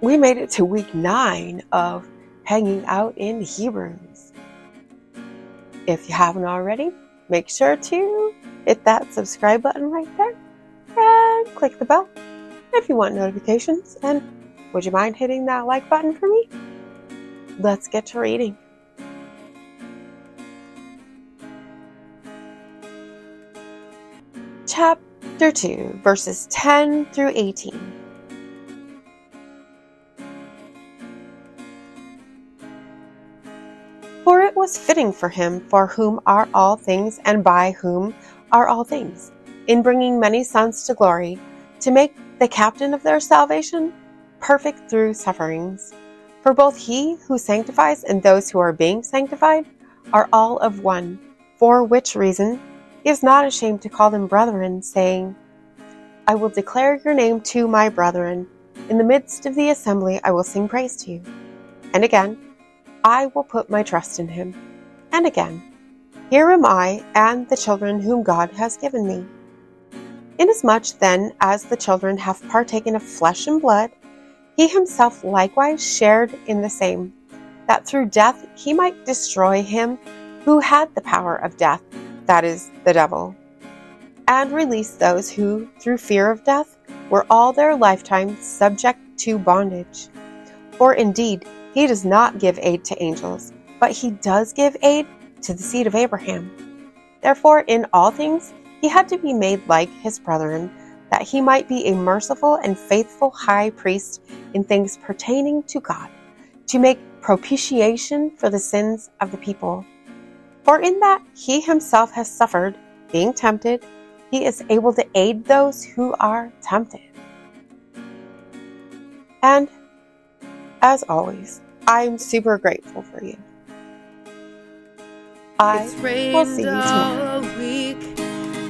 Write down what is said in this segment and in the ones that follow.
we made it to week nine of hanging out in Hebrews. If you haven't already, make sure to hit that subscribe button right there and click the bell if you want notifications. And would you mind hitting that like button for me? Let's get to reading. Chapter 2, verses 10 through 18. Was fitting for him, for whom are all things, and by whom are all things, in bringing many sons to glory, to make the captain of their salvation perfect through sufferings. For both he who sanctifies and those who are being sanctified are all of one, for which reason he is not ashamed to call them brethren, saying, I will declare your name to my brethren. In the midst of the assembly I will sing praise to you. And again, I will put my trust in him. And again, Here am I and the children whom God has given me. Inasmuch then as the children have partaken of flesh and blood, he himself likewise shared in the same, that through death he might destroy him who had the power of death, that is, the devil, and release those who, through fear of death, were all their lifetime subject to bondage. For indeed, he does not give aid to angels, but he does give aid to the seed of Abraham. Therefore, in all things, he had to be made like his brethren, that he might be a merciful and faithful high priest in things pertaining to God, to make propitiation for the sins of the people. For in that he himself has suffered, being tempted, he is able to aid those who are tempted. And as always, I'm super grateful for you. I will see you tomorrow.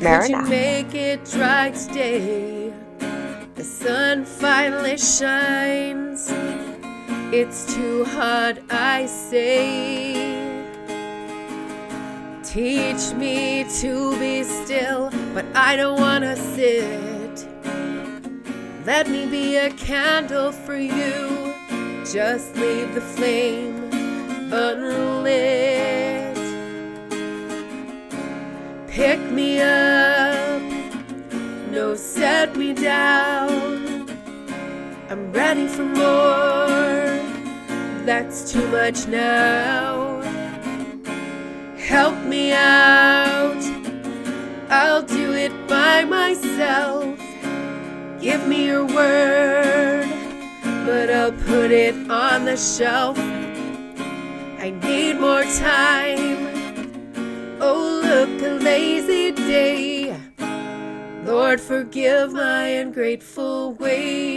Maranatha. make it dry today? The sun finally shines. It's too hot, I say. Teach me to be still, but I don't wanna sit. Let me be a candle for you. Just leave the flame unlit. Pick me up, no, set me down. I'm ready for more. That's too much now. Help me out. I'll do it by myself. Give me your word but I'll put it on the shelf. I need more time. Oh, look, a lazy day. Lord, forgive my ungrateful ways.